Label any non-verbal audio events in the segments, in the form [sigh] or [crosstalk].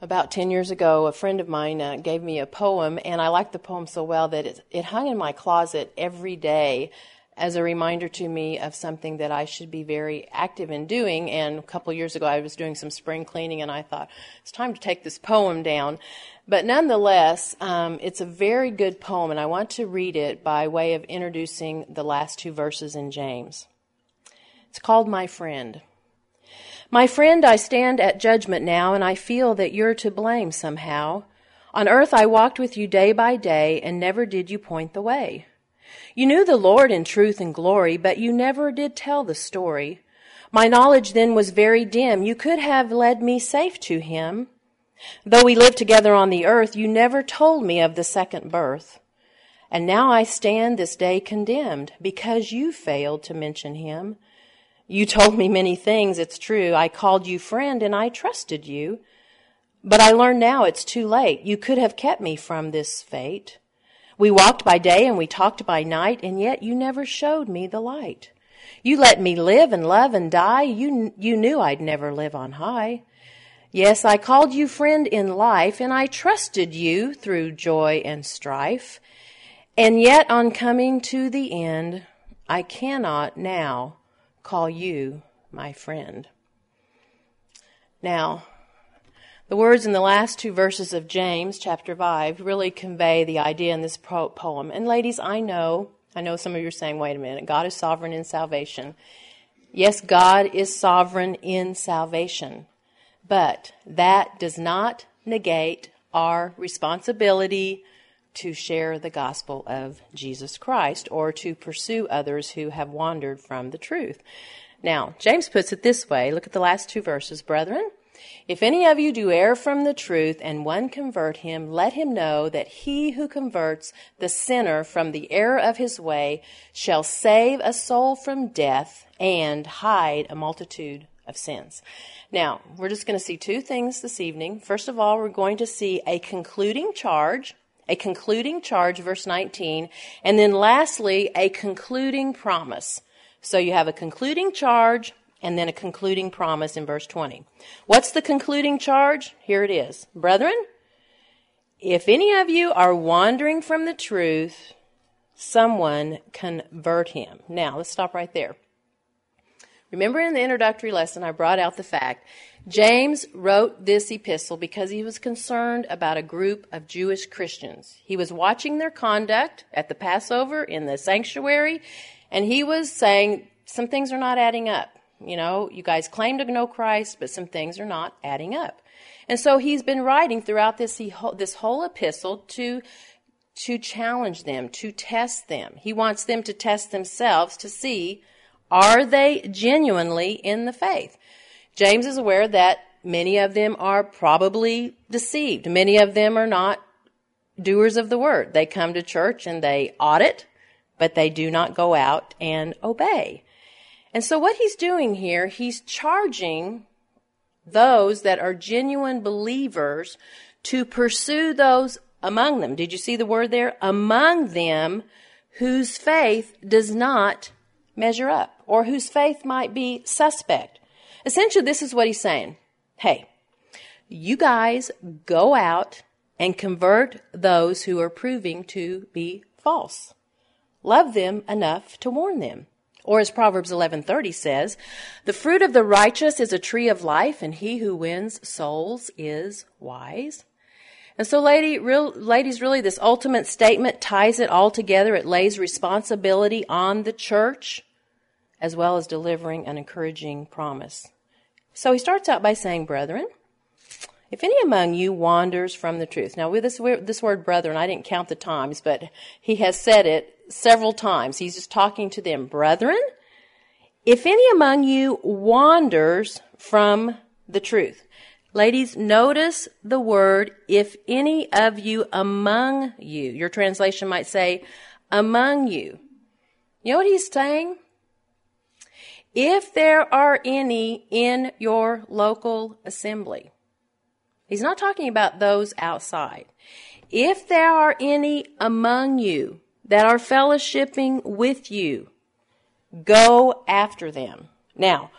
about 10 years ago, a friend of mine uh, gave me a poem, and I liked the poem so well that it, it hung in my closet every day as a reminder to me of something that I should be very active in doing. And a couple years ago, I was doing some spring cleaning, and I thought, it's time to take this poem down. But nonetheless, um, it's a very good poem, and I want to read it by way of introducing the last two verses in James. It's called My Friend. My friend, I stand at judgment now, and I feel that you're to blame somehow. On earth I walked with you day by day, and never did you point the way. You knew the Lord in truth and glory, but you never did tell the story. My knowledge then was very dim. You could have led me safe to him. Though we lived together on the earth, you never told me of the second birth. And now I stand this day condemned because you failed to mention him. You told me many things, it's true. I called you friend and I trusted you. But I learn now it's too late. You could have kept me from this fate. We walked by day and we talked by night, and yet you never showed me the light. You let me live and love and die. You, you knew I'd never live on high. Yes, I called you friend in life, and I trusted you through joy and strife. And yet, on coming to the end, I cannot now call you my friend. Now, the words in the last two verses of James chapter 5 really convey the idea in this poem. And ladies, I know, I know some of you are saying, wait a minute, God is sovereign in salvation. Yes, God is sovereign in salvation. But that does not negate our responsibility to share the gospel of Jesus Christ or to pursue others who have wandered from the truth. Now, James puts it this way. Look at the last two verses, brethren. If any of you do err from the truth and one convert him, let him know that he who converts the sinner from the error of his way shall save a soul from death and hide a multitude of sins. Now, we're just going to see two things this evening. First of all, we're going to see a concluding charge a concluding charge, verse 19, and then lastly, a concluding promise. So you have a concluding charge and then a concluding promise in verse 20. What's the concluding charge? Here it is. Brethren, if any of you are wandering from the truth, someone convert him. Now, let's stop right there. Remember in the introductory lesson, I brought out the fact James wrote this epistle because he was concerned about a group of Jewish Christians. He was watching their conduct at the Passover in the sanctuary, and he was saying some things are not adding up. You know, you guys claim to know Christ, but some things are not adding up. And so he's been writing throughout this, this whole epistle to to challenge them, to test them. He wants them to test themselves to see are they genuinely in the faith? James is aware that many of them are probably deceived. Many of them are not doers of the word. They come to church and they audit, but they do not go out and obey. And so what he's doing here, he's charging those that are genuine believers to pursue those among them. Did you see the word there? Among them whose faith does not measure up or whose faith might be suspect. Essentially, this is what he's saying. Hey, you guys go out and convert those who are proving to be false. Love them enough to warn them. Or as Proverbs 11:30 says, "The fruit of the righteous is a tree of life, and he who wins souls is wise." And so, lady, real, ladies, really, this ultimate statement ties it all together. It lays responsibility on the church as well as delivering an encouraging promise. So he starts out by saying, Brethren, if any among you wanders from the truth. Now, with this, this word brethren, I didn't count the times, but he has said it several times. He's just talking to them. Brethren, if any among you wanders from the truth. Ladies, notice the word, if any of you among you. Your translation might say, among you. You know what he's saying? If there are any in your local assembly. He's not talking about those outside. If there are any among you that are fellowshipping with you, go after them. Now,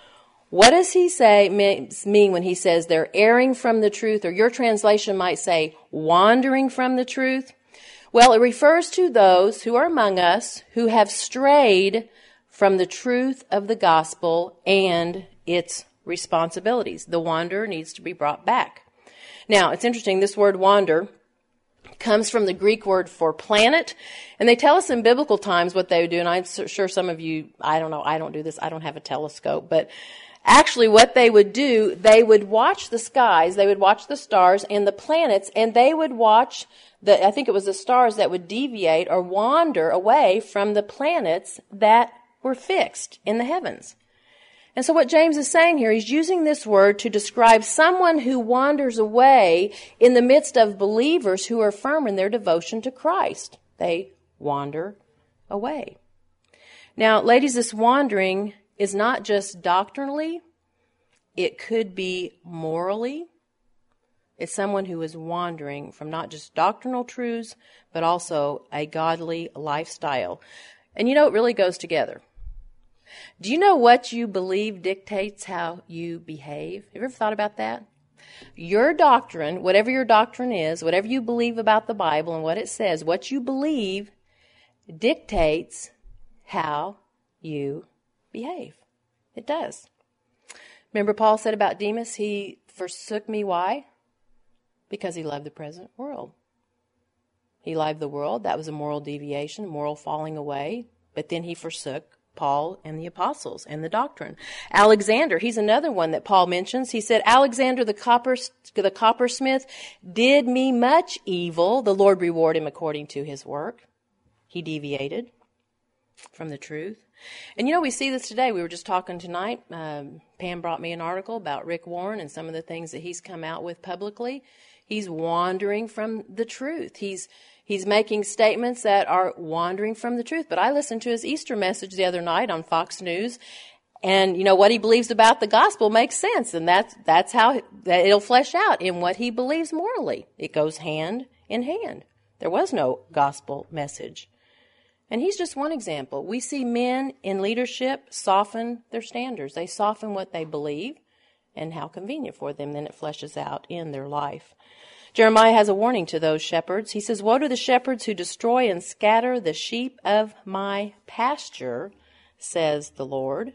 What does he say mean when he says they're erring from the truth, or your translation might say wandering from the truth? Well, it refers to those who are among us who have strayed from the truth of the gospel and its responsibilities. The wanderer needs to be brought back. Now, it's interesting, this word wander comes from the Greek word for planet. And they tell us in biblical times what they would do. And I'm sure some of you, I don't know, I don't do this, I don't have a telescope, but actually what they would do, they would watch the skies, they would watch the stars and the planets, and they would watch the, I think it was the stars that would deviate or wander away from the planets that were fixed in the heavens. And so what James is saying here, he's using this word to describe someone who wanders away in the midst of believers who are firm in their devotion to Christ. They wander away. Now, ladies, this wandering is not just doctrinally, it could be morally. It's someone who is wandering from not just doctrinal truths, but also a godly lifestyle. And you know, it really goes together. Do you know what you believe dictates how you behave? Have you ever thought about that? Your doctrine, whatever your doctrine is, whatever you believe about the Bible and what it says, what you believe dictates how you behave. It does. Remember, Paul said about Demas, he forsook me. Why? Because he loved the present world. He loved the world. That was a moral deviation, moral falling away. But then he forsook Paul and the apostles and the doctrine. Alexander, he's another one that Paul mentions. He said, Alexander the copper, the coppersmith did me much evil. The Lord reward him according to his work. He deviated from the truth. And you know, we see this today. We were just talking tonight. Um, Pam brought me an article about Rick Warren and some of the things that he's come out with publicly. He's wandering from the truth. He's he's making statements that are wandering from the truth. But I listened to his Easter message the other night on Fox News, and you know what he believes about the gospel makes sense, and that's that's how that it'll flesh out in what he believes morally. It goes hand in hand. There was no gospel message. And he's just one example. We see men in leadership soften their standards. They soften what they believe and how convenient for them. Then it fleshes out in their life. Jeremiah has a warning to those shepherds. He says, Woe to the shepherds who destroy and scatter the sheep of my pasture, says the Lord.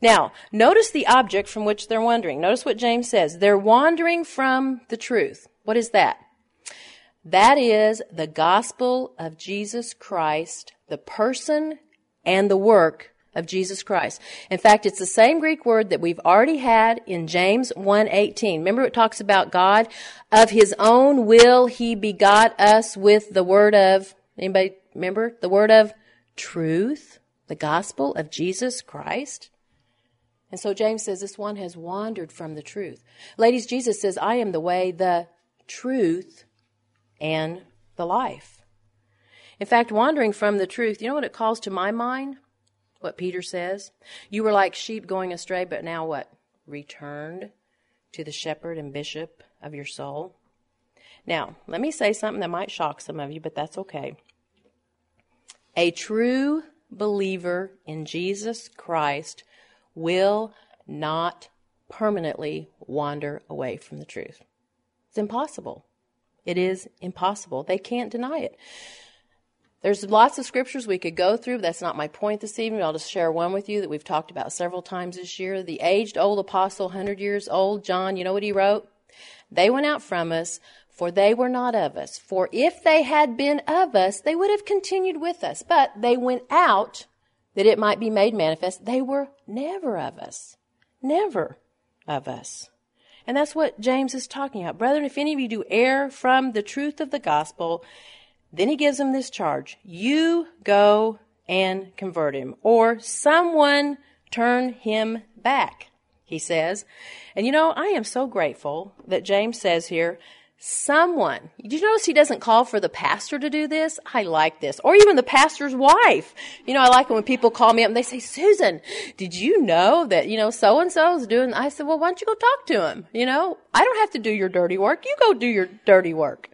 Now, notice the object from which they're wandering. Notice what James says. They're wandering from the truth. What is that? That is the gospel of Jesus Christ, the person and the work of Jesus Christ. In fact, it's the same Greek word that we've already had in James 1:18. Remember it talks about God of his own will he begot us with the word of anybody remember the word of truth, the gospel of Jesus Christ? And so James says this one has wandered from the truth. Ladies, Jesus says, I am the way, the truth, and the life. In fact, wandering from the truth, you know what it calls to my mind? What Peter says. You were like sheep going astray, but now what? Returned to the shepherd and bishop of your soul. Now, let me say something that might shock some of you, but that's okay. A true believer in Jesus Christ will not permanently wander away from the truth. It's impossible. It is impossible. They can't deny it. There's lots of scriptures we could go through. But that's not my point this evening. I'll just share one with you that we've talked about several times this year. The aged old apostle, 100 years old, John, you know what he wrote? They went out from us, for they were not of us. For if they had been of us, they would have continued with us. But they went out that it might be made manifest. They were never of us. Never of us. And that's what James is talking about. Brethren, if any of you do err from the truth of the gospel, then he gives him this charge. You go and convert him or someone turn him back, he says. And you know, I am so grateful that James says here, someone. Did you notice he doesn't call for the pastor to do this? I like this. Or even the pastor's wife. You know, I like it when people call me up and they say, Susan, did you know that, you know, so and so is doing, I said, well, why don't you go talk to him? You know, I don't have to do your dirty work. You go do your dirty work.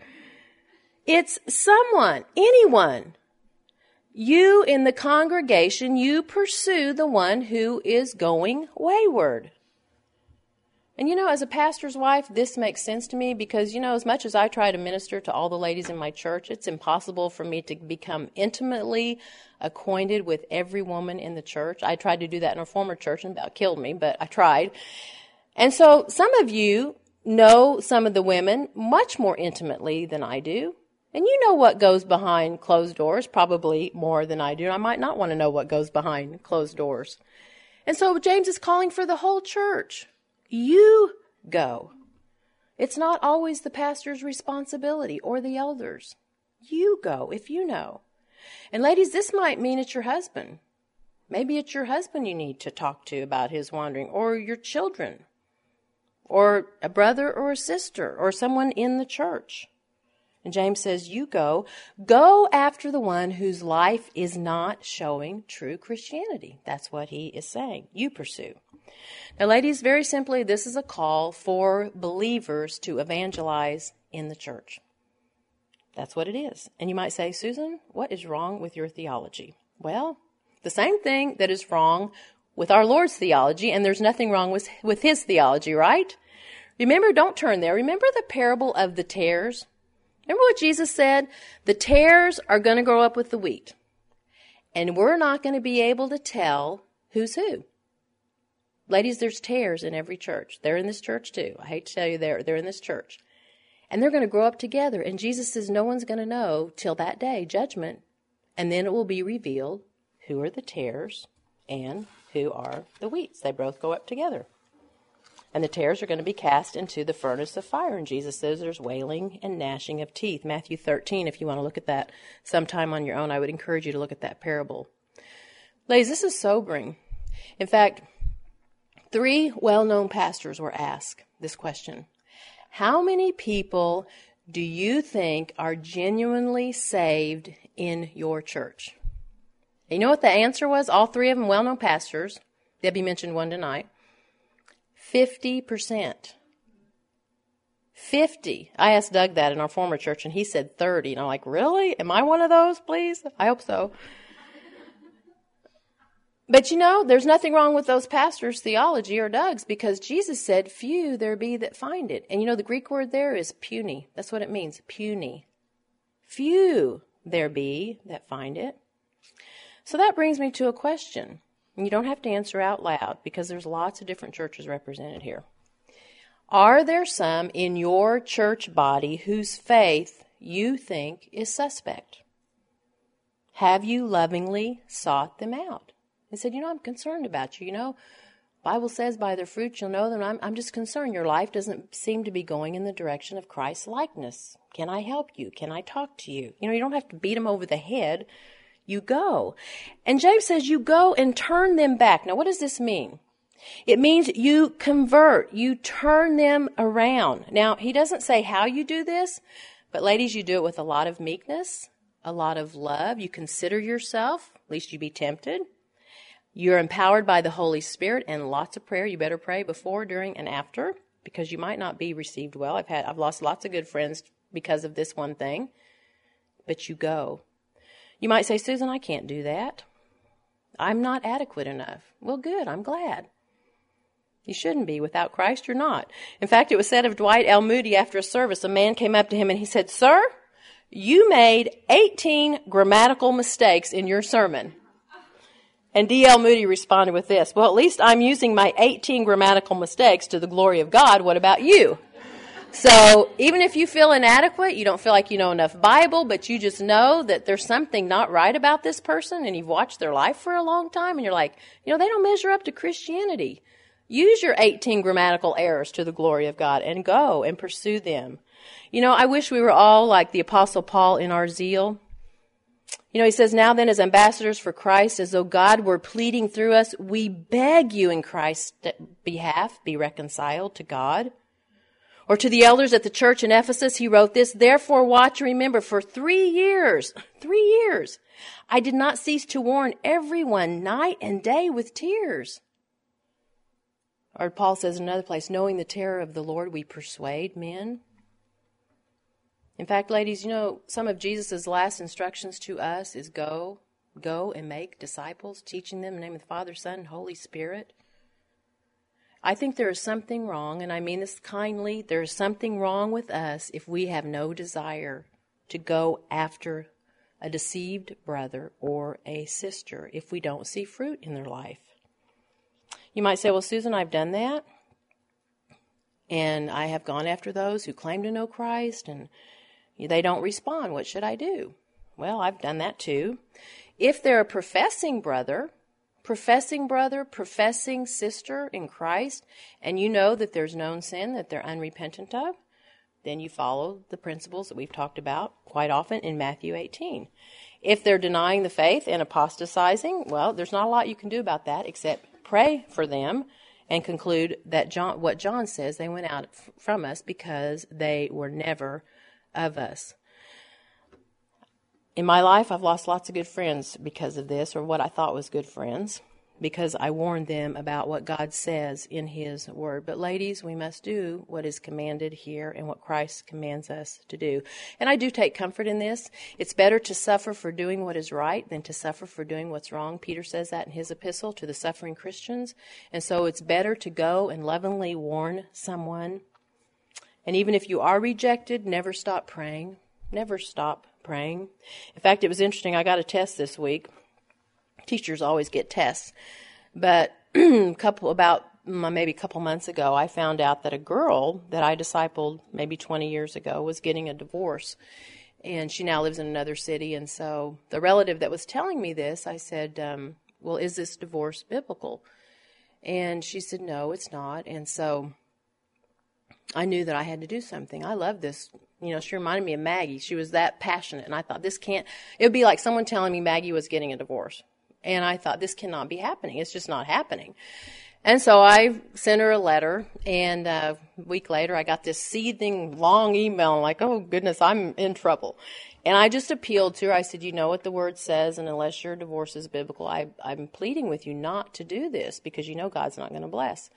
It's someone, anyone. You in the congregation, you pursue the one who is going wayward. And you know, as a pastor's wife, this makes sense to me because, you know, as much as I try to minister to all the ladies in my church, it's impossible for me to become intimately acquainted with every woman in the church. I tried to do that in a former church and about killed me, but I tried. And so some of you know some of the women much more intimately than I do. And you know what goes behind closed doors probably more than I do. I might not want to know what goes behind closed doors. And so James is calling for the whole church. You go. It's not always the pastor's responsibility or the elders. You go if you know. And ladies, this might mean it's your husband. Maybe it's your husband you need to talk to about his wandering, or your children, or a brother or a sister, or someone in the church. And James says, You go. Go after the one whose life is not showing true Christianity. That's what he is saying. You pursue. Now, ladies, very simply, this is a call for believers to evangelize in the church. That's what it is. And you might say, Susan, what is wrong with your theology? Well, the same thing that is wrong with our Lord's theology, and there's nothing wrong with, with his theology, right? Remember, don't turn there. Remember the parable of the tares? Remember what Jesus said? The tares are going to grow up with the wheat. And we're not going to be able to tell who's who. Ladies, there's tares in every church. They're in this church too. I hate to tell you they're, they're in this church. And they're going to grow up together. And Jesus says no one's going to know till that day, judgment. And then it will be revealed who are the tares and who are the wheats. They both go up together and the tares are going to be cast into the furnace of fire. And Jesus says there's wailing and gnashing of teeth. Matthew 13, if you want to look at that sometime on your own, I would encourage you to look at that parable. Ladies, this is sobering. In fact, three well known pastors were asked this question How many people do you think are genuinely saved in your church? you know what the answer was? All three of them well known pastors. Debbie mentioned one tonight. 50%. 50. I asked Doug that in our former church and he said 30. And I'm like, really? Am I one of those, please? I hope so. But you know, there's nothing wrong with those pastors' theology or Doug's because Jesus said, few there be that find it. And you know, the Greek word there is puny. That's what it means, puny. Few there be that find it. So that brings me to a question. You don't have to answer out loud because there's lots of different churches represented here. Are there some in your church body whose faith you think is suspect? Have you lovingly sought them out and said, you know, I'm concerned about you. You know, Bible says by their fruits you'll know them. I'm, I'm just concerned. Your life doesn't seem to be going in the direction of Christ's likeness. Can I help you? Can I talk to you? You know, you don't have to beat them over the head you go. And James says you go and turn them back. Now, what does this mean? It means you convert, you turn them around. Now, he doesn't say how you do this, but ladies, you do it with a lot of meekness, a lot of love. You consider yourself, least you be tempted. You're empowered by the Holy Spirit and lots of prayer. You better pray before, during, and after because you might not be received well. I've had, I've lost lots of good friends because of this one thing. But you go you might say, Susan, I can't do that. I'm not adequate enough. Well, good. I'm glad. You shouldn't be. Without Christ, you're not. In fact, it was said of Dwight L. Moody after a service, a man came up to him and he said, Sir, you made 18 grammatical mistakes in your sermon. And D.L. Moody responded with this, Well, at least I'm using my 18 grammatical mistakes to the glory of God. What about you? So even if you feel inadequate, you don't feel like you know enough Bible, but you just know that there's something not right about this person and you've watched their life for a long time and you're like, you know, they don't measure up to Christianity. Use your 18 grammatical errors to the glory of God and go and pursue them. You know, I wish we were all like the apostle Paul in our zeal. You know, he says, now then, as ambassadors for Christ, as though God were pleading through us, we beg you in Christ's behalf, be reconciled to God. Or to the elders at the church in Ephesus, he wrote this, Therefore watch and remember, for three years, three years, I did not cease to warn everyone night and day with tears. Or Paul says in another place, knowing the terror of the Lord, we persuade men. In fact, ladies, you know, some of Jesus' last instructions to us is go, go and make disciples, teaching them in the name of the Father, Son, and Holy Spirit. I think there is something wrong, and I mean this kindly, there is something wrong with us if we have no desire to go after a deceived brother or a sister if we don't see fruit in their life. You might say, Well, Susan, I've done that. And I have gone after those who claim to know Christ and they don't respond. What should I do? Well, I've done that too. If they're a professing brother, professing brother, professing sister in Christ, and you know that there's known sin that they're unrepentant of, then you follow the principles that we've talked about quite often in Matthew 18. If they're denying the faith and apostatizing, well, there's not a lot you can do about that except pray for them and conclude that John, what John says, they went out from us because they were never of us in my life, I've lost lots of good friends because of this, or what I thought was good friends, because I warned them about what God says in His Word. But, ladies, we must do what is commanded here and what Christ commands us to do. And I do take comfort in this. It's better to suffer for doing what is right than to suffer for doing what's wrong. Peter says that in his epistle to the suffering Christians. And so it's better to go and lovingly warn someone. And even if you are rejected, never stop praying. Never stop praying. In fact, it was interesting. I got a test this week. Teachers always get tests, but a [clears throat] couple about maybe a couple months ago, I found out that a girl that I discipled maybe 20 years ago was getting a divorce, and she now lives in another city. And so the relative that was telling me this, I said, um, "Well, is this divorce biblical?" And she said, "No, it's not." And so I knew that I had to do something. I love this. You know, she reminded me of Maggie. She was that passionate. And I thought, this can't, it would be like someone telling me Maggie was getting a divorce. And I thought, this cannot be happening. It's just not happening. And so I sent her a letter, and uh, a week later, I got this seething long email. I'm like, oh goodness, I'm in trouble. And I just appealed to her. I said, you know what the word says, and unless your divorce is biblical, I, I'm pleading with you not to do this because you know God's not going to bless.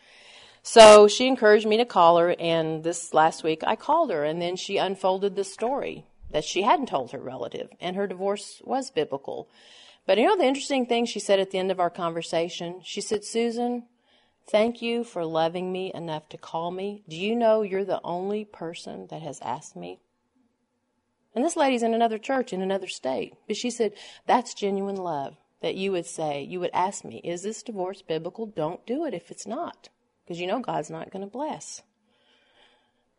So she encouraged me to call her, and this last week I called her, and then she unfolded the story that she hadn't told her relative, and her divorce was biblical. But you know the interesting thing she said at the end of our conversation? She said, Susan, thank you for loving me enough to call me. Do you know you're the only person that has asked me? And this lady's in another church in another state. But she said, that's genuine love. That you would say, you would ask me, is this divorce biblical? Don't do it if it's not because you know God's not going to bless.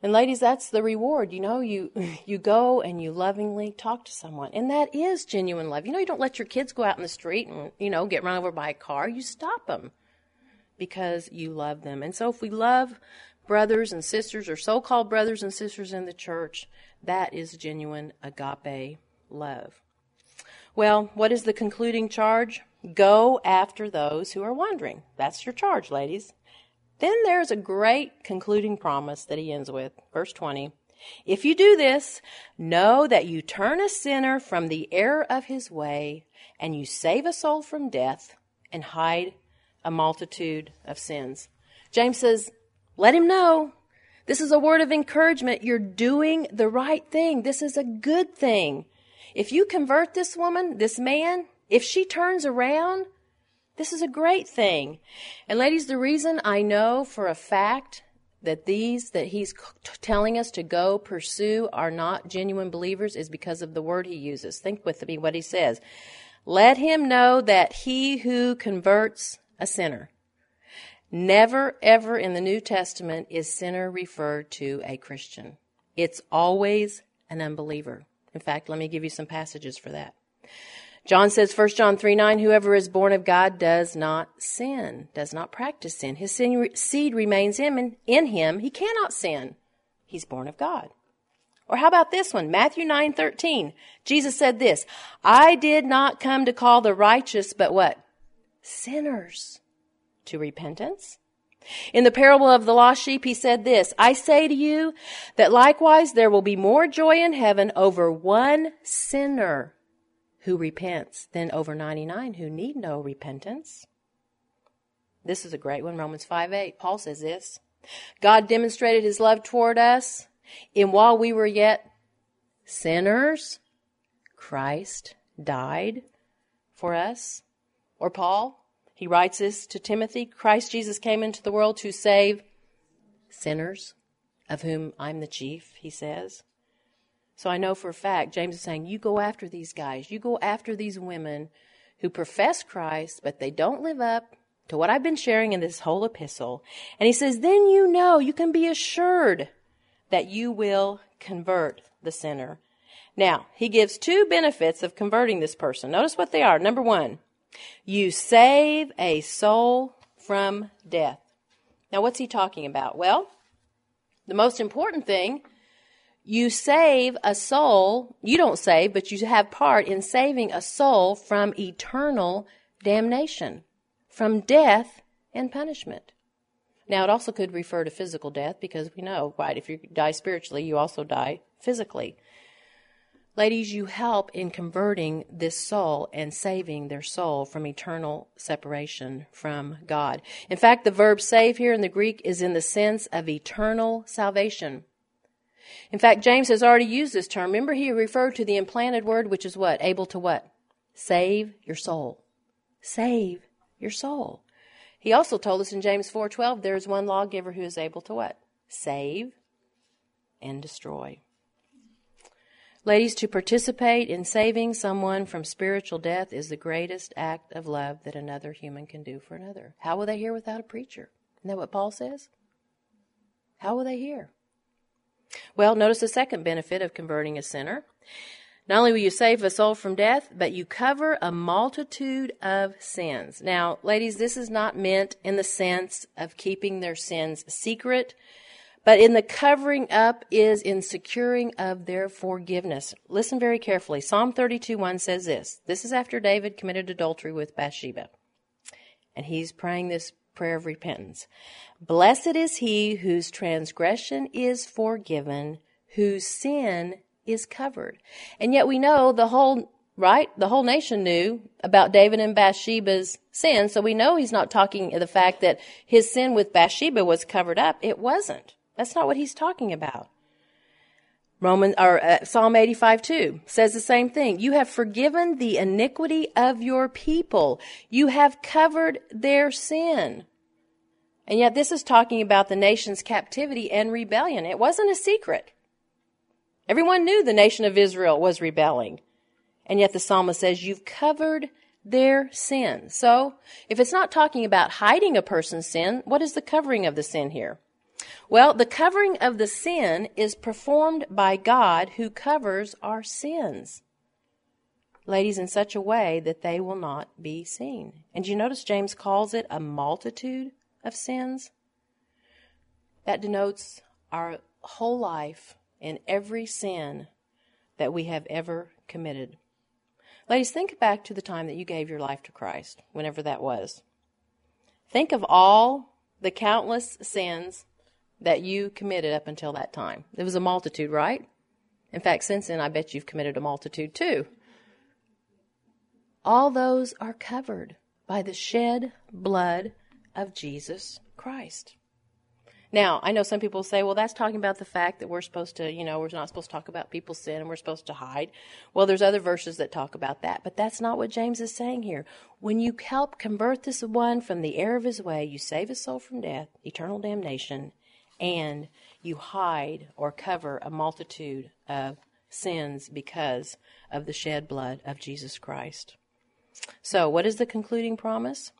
And ladies, that's the reward. You know, you [laughs] you go and you lovingly talk to someone, and that is genuine love. You know, you don't let your kids go out in the street and you know get run over by a car. You stop them because you love them. And so, if we love brothers and sisters, or so-called brothers and sisters in the church, that is genuine agape love. Well, what is the concluding charge? Go after those who are wandering. That's your charge, ladies. Then there's a great concluding promise that he ends with. Verse 20. If you do this, know that you turn a sinner from the error of his way, and you save a soul from death and hide a multitude of sins. James says, let him know. This is a word of encouragement. You're doing the right thing. This is a good thing. If you convert this woman, this man, if she turns around, this is a great thing. And ladies, the reason I know for a fact that these that he's telling us to go pursue are not genuine believers is because of the word he uses. Think with me what he says. Let him know that he who converts a sinner. Never ever in the New Testament is sinner referred to a Christian. It's always an unbeliever. In fact, let me give you some passages for that. John says, 1 John 3 9, whoever is born of God does not sin, does not practice sin. His sin, seed remains in, in him. He cannot sin. He's born of God. Or how about this one? Matthew 9 13. Jesus said this, I did not come to call the righteous, but what? Sinners to repentance. In the parable of the lost sheep, he said this, I say to you that likewise there will be more joy in heaven over one sinner who repents than over 99 who need no repentance. This is a great one, Romans 5 8. Paul says this God demonstrated his love toward us in while we were yet sinners, Christ died for us. Or Paul, He writes this to Timothy Christ Jesus came into the world to save sinners, of whom I'm the chief, he says. So I know for a fact, James is saying, you go after these guys. You go after these women who profess Christ, but they don't live up to what I've been sharing in this whole epistle. And he says, then you know, you can be assured that you will convert the sinner. Now, he gives two benefits of converting this person. Notice what they are. Number one, you save a soul from death. Now, what's he talking about? Well, the most important thing you save a soul, you don't save, but you have part in saving a soul from eternal damnation, from death and punishment. Now, it also could refer to physical death because we know, right, if you die spiritually, you also die physically. Ladies, you help in converting this soul and saving their soul from eternal separation from God. In fact, the verb save here in the Greek is in the sense of eternal salvation. In fact, James has already used this term. Remember, he referred to the implanted word, which is what? Able to what? Save your soul. Save your soul. He also told us in James 4:12 there is one lawgiver who is able to what? Save and destroy. Ladies, to participate in saving someone from spiritual death is the greatest act of love that another human can do for another. How will they hear without a preacher? Isn't that what Paul says? How will they hear? Well, notice the second benefit of converting a sinner. Not only will you save a soul from death, but you cover a multitude of sins. Now, ladies, this is not meant in the sense of keeping their sins secret, but in the covering up is in securing of their forgiveness. Listen very carefully. Psalm 32 1 says this. This is after David committed adultery with Bathsheba. And he's praying this prayer of repentance. Blessed is he whose transgression is forgiven, whose sin is covered. And yet we know the whole, right? The whole nation knew about David and Bathsheba's sin. So we know he's not talking the fact that his sin with Bathsheba was covered up. It wasn't. That's not what he's talking about. Roman or uh, Psalm 85 2 says the same thing. You have forgiven the iniquity of your people. You have covered their sin. And yet this is talking about the nation's captivity and rebellion. It wasn't a secret. Everyone knew the nation of Israel was rebelling. And yet the psalmist says, you've covered their sin. So, if it's not talking about hiding a person's sin, what is the covering of the sin here? Well, the covering of the sin is performed by God who covers our sins. Ladies, in such a way that they will not be seen. And you notice James calls it a multitude of sins? That denotes our whole life and every sin that we have ever committed. Ladies, think back to the time that you gave your life to Christ, whenever that was. Think of all the countless sins that you committed up until that time. It was a multitude, right? In fact, since then, I bet you've committed a multitude too. All those are covered by the shed blood of Jesus Christ. Now, I know some people say, well, that's talking about the fact that we're supposed to, you know, we're not supposed to talk about people's sin and we're supposed to hide. Well, there's other verses that talk about that, but that's not what James is saying here. When you help convert this one from the error of his way, you save his soul from death, eternal damnation, and you hide or cover a multitude of sins because of the shed blood of Jesus Christ. So, what is the concluding promise?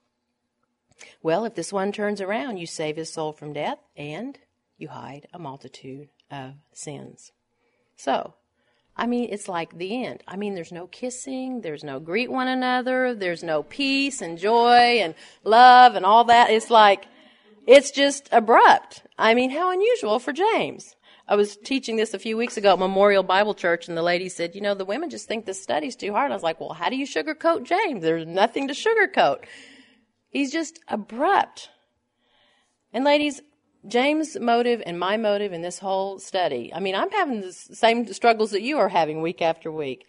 Well, if this one turns around, you save his soul from death and you hide a multitude of sins. So, I mean, it's like the end. I mean, there's no kissing, there's no greet one another, there's no peace and joy and love and all that. It's like, it's just abrupt. I mean, how unusual for James. I was teaching this a few weeks ago at Memorial Bible Church, and the lady said, You know, the women just think this study's too hard. I was like, Well, how do you sugarcoat James? There's nothing to sugarcoat. He's just abrupt. And ladies, James' motive and my motive in this whole study, I mean, I'm having the same struggles that you are having week after week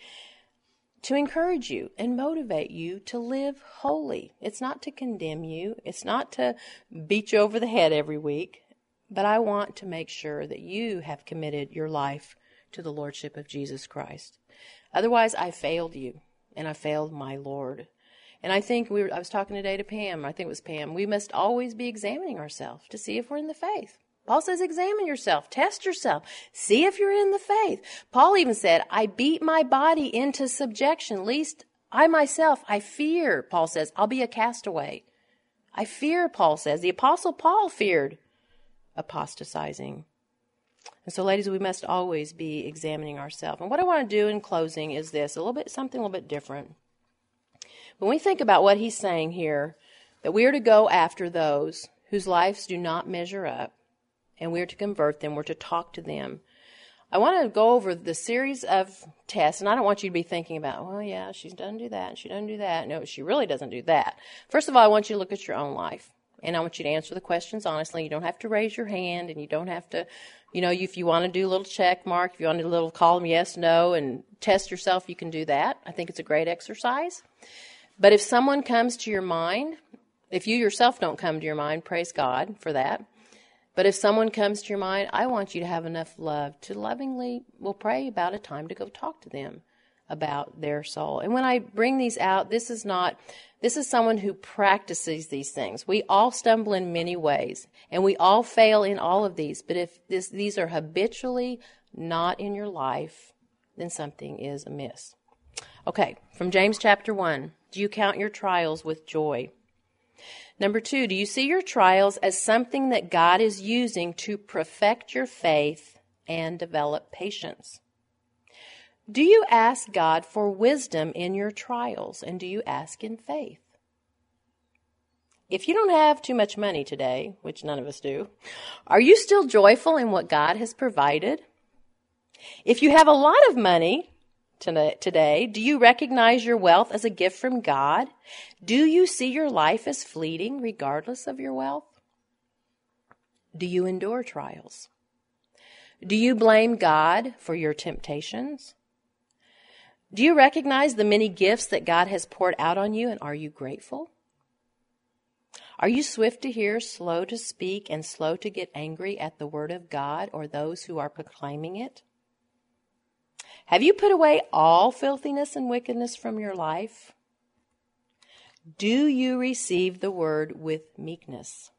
to encourage you and motivate you to live holy. It's not to condemn you, it's not to beat you over the head every week, but I want to make sure that you have committed your life to the Lordship of Jesus Christ. Otherwise, I failed you and I failed my Lord. And I think we were, I was talking today to Pam. I think it was Pam. We must always be examining ourselves to see if we're in the faith. Paul says, examine yourself, test yourself, see if you're in the faith. Paul even said, I beat my body into subjection, lest I myself, I fear, Paul says, I'll be a castaway. I fear, Paul says. The apostle Paul feared apostatizing. And so, ladies, we must always be examining ourselves. And what I want to do in closing is this a little bit, something a little bit different. When we think about what he's saying here, that we are to go after those whose lives do not measure up, and we're to convert them, we're to talk to them. I want to go over the series of tests, and I don't want you to be thinking about, well, yeah, she doesn't do that, and she doesn't do that. No, she really doesn't do that. First of all, I want you to look at your own life, and I want you to answer the questions honestly. You don't have to raise your hand, and you don't have to, you know, if you want to do a little check mark, if you want to do a little column yes, no, and test yourself, you can do that. I think it's a great exercise. But if someone comes to your mind, if you yourself don't come to your mind, praise God for that. But if someone comes to your mind, I want you to have enough love to lovingly, will pray about a time to go talk to them about their soul. And when I bring these out, this is not, this is someone who practices these things. We all stumble in many ways and we all fail in all of these. But if this, these are habitually not in your life, then something is amiss. Okay, from James chapter 1. Do you count your trials with joy? Number two, do you see your trials as something that God is using to perfect your faith and develop patience? Do you ask God for wisdom in your trials and do you ask in faith? If you don't have too much money today, which none of us do, are you still joyful in what God has provided? If you have a lot of money, today? Do you recognize your wealth as a gift from God? Do you see your life as fleeting regardless of your wealth? Do you endure trials? Do you blame God for your temptations? Do you recognize the many gifts that God has poured out on you and are you grateful? Are you swift to hear, slow to speak, and slow to get angry at the word of God or those who are proclaiming it? Have you put away all filthiness and wickedness from your life? Do you receive the word with meekness?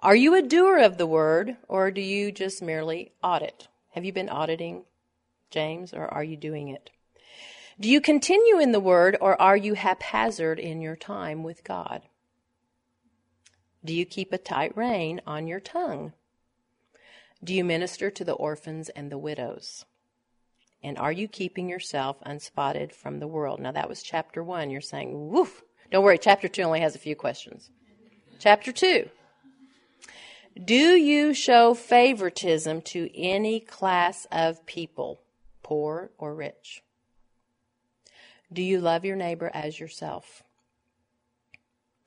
Are you a doer of the word, or do you just merely audit? Have you been auditing, James, or are you doing it? Do you continue in the word, or are you haphazard in your time with God? Do you keep a tight rein on your tongue? Do you minister to the orphans and the widows? And are you keeping yourself unspotted from the world? Now, that was chapter one. You're saying, woof. Don't worry, chapter two only has a few questions. Chapter two. Do you show favoritism to any class of people, poor or rich? Do you love your neighbor as yourself?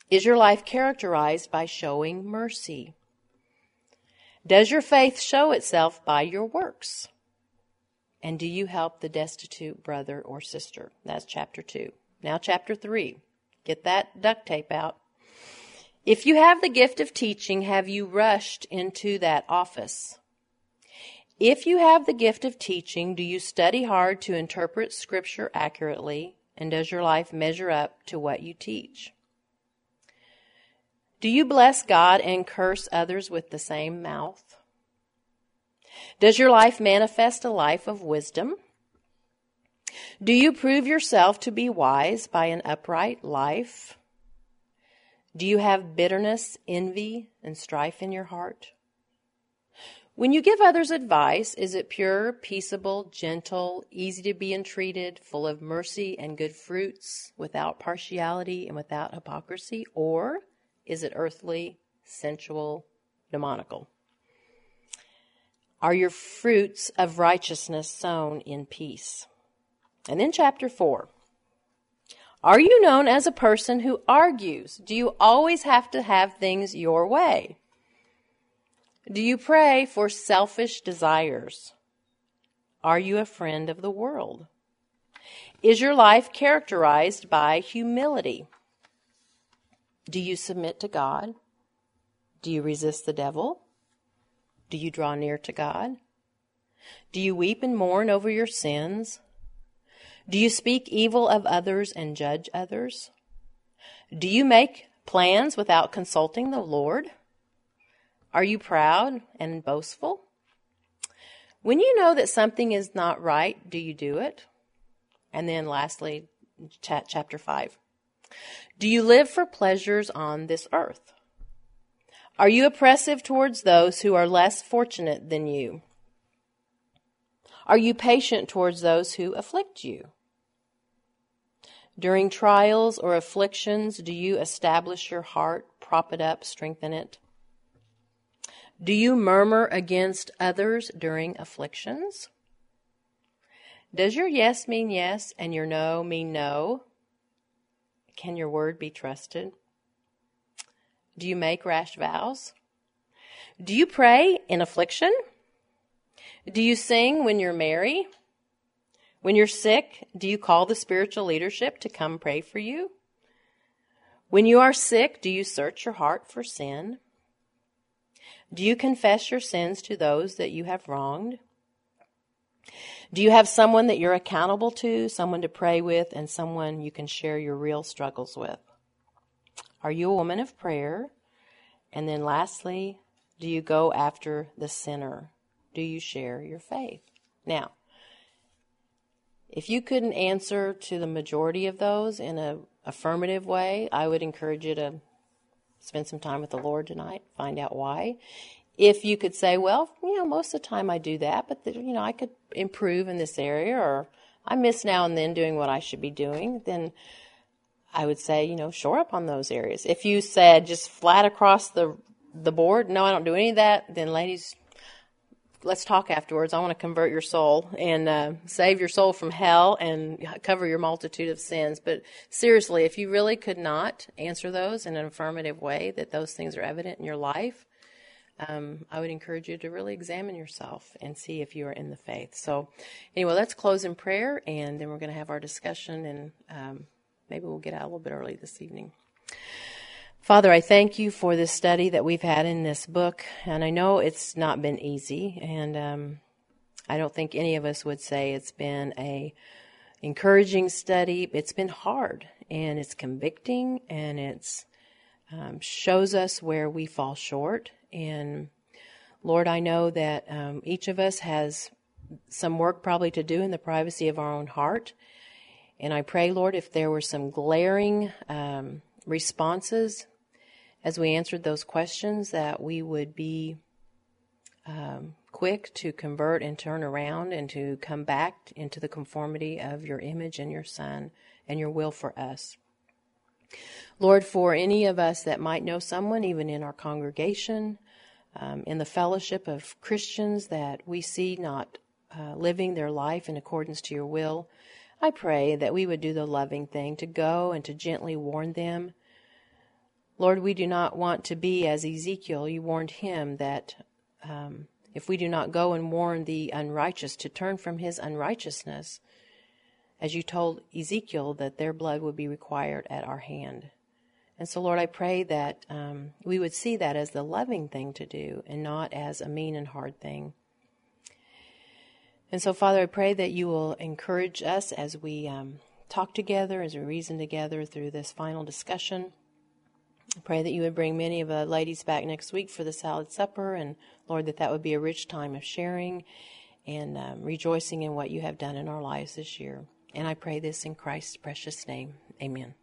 Is your life characterized by showing mercy? Does your faith show itself by your works? And do you help the destitute brother or sister? That's chapter 2. Now, chapter 3. Get that duct tape out. If you have the gift of teaching, have you rushed into that office? If you have the gift of teaching, do you study hard to interpret Scripture accurately? And does your life measure up to what you teach? Do you bless God and curse others with the same mouth? Does your life manifest a life of wisdom? Do you prove yourself to be wise by an upright life? Do you have bitterness, envy, and strife in your heart? When you give others advice, is it pure, peaceable, gentle, easy to be entreated, full of mercy and good fruits, without partiality and without hypocrisy? Or is it earthly, sensual, demonical? Are your fruits of righteousness sown in peace. And then chapter 4. Are you known as a person who argues? Do you always have to have things your way? Do you pray for selfish desires? Are you a friend of the world? Is your life characterized by humility? Do you submit to God? Do you resist the devil? Do you draw near to God? Do you weep and mourn over your sins? Do you speak evil of others and judge others? Do you make plans without consulting the Lord? Are you proud and boastful? When you know that something is not right, do you do it? And then lastly, chapter 5. Do you live for pleasures on this earth? Are you oppressive towards those who are less fortunate than you? Are you patient towards those who afflict you? During trials or afflictions, do you establish your heart, prop it up, strengthen it? Do you murmur against others during afflictions? Does your yes mean yes and your no mean no? Can your word be trusted? Do you make rash vows? Do you pray in affliction? Do you sing when you're merry? When you're sick, do you call the spiritual leadership to come pray for you? When you are sick, do you search your heart for sin? Do you confess your sins to those that you have wronged? Do you have someone that you're accountable to, someone to pray with, and someone you can share your real struggles with? Are you a woman of prayer? And then lastly, do you go after the sinner? Do you share your faith? Now, if you couldn't answer to the majority of those in an affirmative way, I would encourage you to spend some time with the Lord tonight, find out why. If you could say, well, you know, most of the time I do that, but the, you know, I could improve in this area, or I miss now and then doing what I should be doing, then I would say, you know, shore up on those areas. If you said just flat across the the board, no, I don't do any of that, then ladies, let's talk afterwards. I want to convert your soul and uh, save your soul from hell and cover your multitude of sins. But seriously, if you really could not answer those in an affirmative way, that those things are evident in your life, um, I would encourage you to really examine yourself and see if you are in the faith. So, anyway, let's close in prayer, and then we're going to have our discussion, and um, maybe we'll get out a little bit early this evening. Father, I thank you for this study that we've had in this book, and I know it's not been easy, and um, I don't think any of us would say it's been a encouraging study. It's been hard, and it's convicting, and it's um, shows us where we fall short. And Lord, I know that um, each of us has some work probably to do in the privacy of our own heart. And I pray, Lord, if there were some glaring um, responses as we answered those questions that we would be um, quick to convert and turn around and to come back into the conformity of your image and your Son and your will for us. Lord, for any of us that might know someone, even in our congregation, um, in the fellowship of Christians that we see not uh, living their life in accordance to your will, I pray that we would do the loving thing to go and to gently warn them Lord, we do not want to be as Ezekiel. You warned him that um, if we do not go and warn the unrighteous to turn from his unrighteousness, as you told Ezekiel that their blood would be required at our hand. And so, Lord, I pray that um, we would see that as the loving thing to do and not as a mean and hard thing. And so, Father, I pray that you will encourage us as we um, talk together, as we reason together through this final discussion. I pray that you would bring many of the ladies back next week for the salad supper, and Lord, that that would be a rich time of sharing and um, rejoicing in what you have done in our lives this year. And I pray this in Christ's precious name. Amen.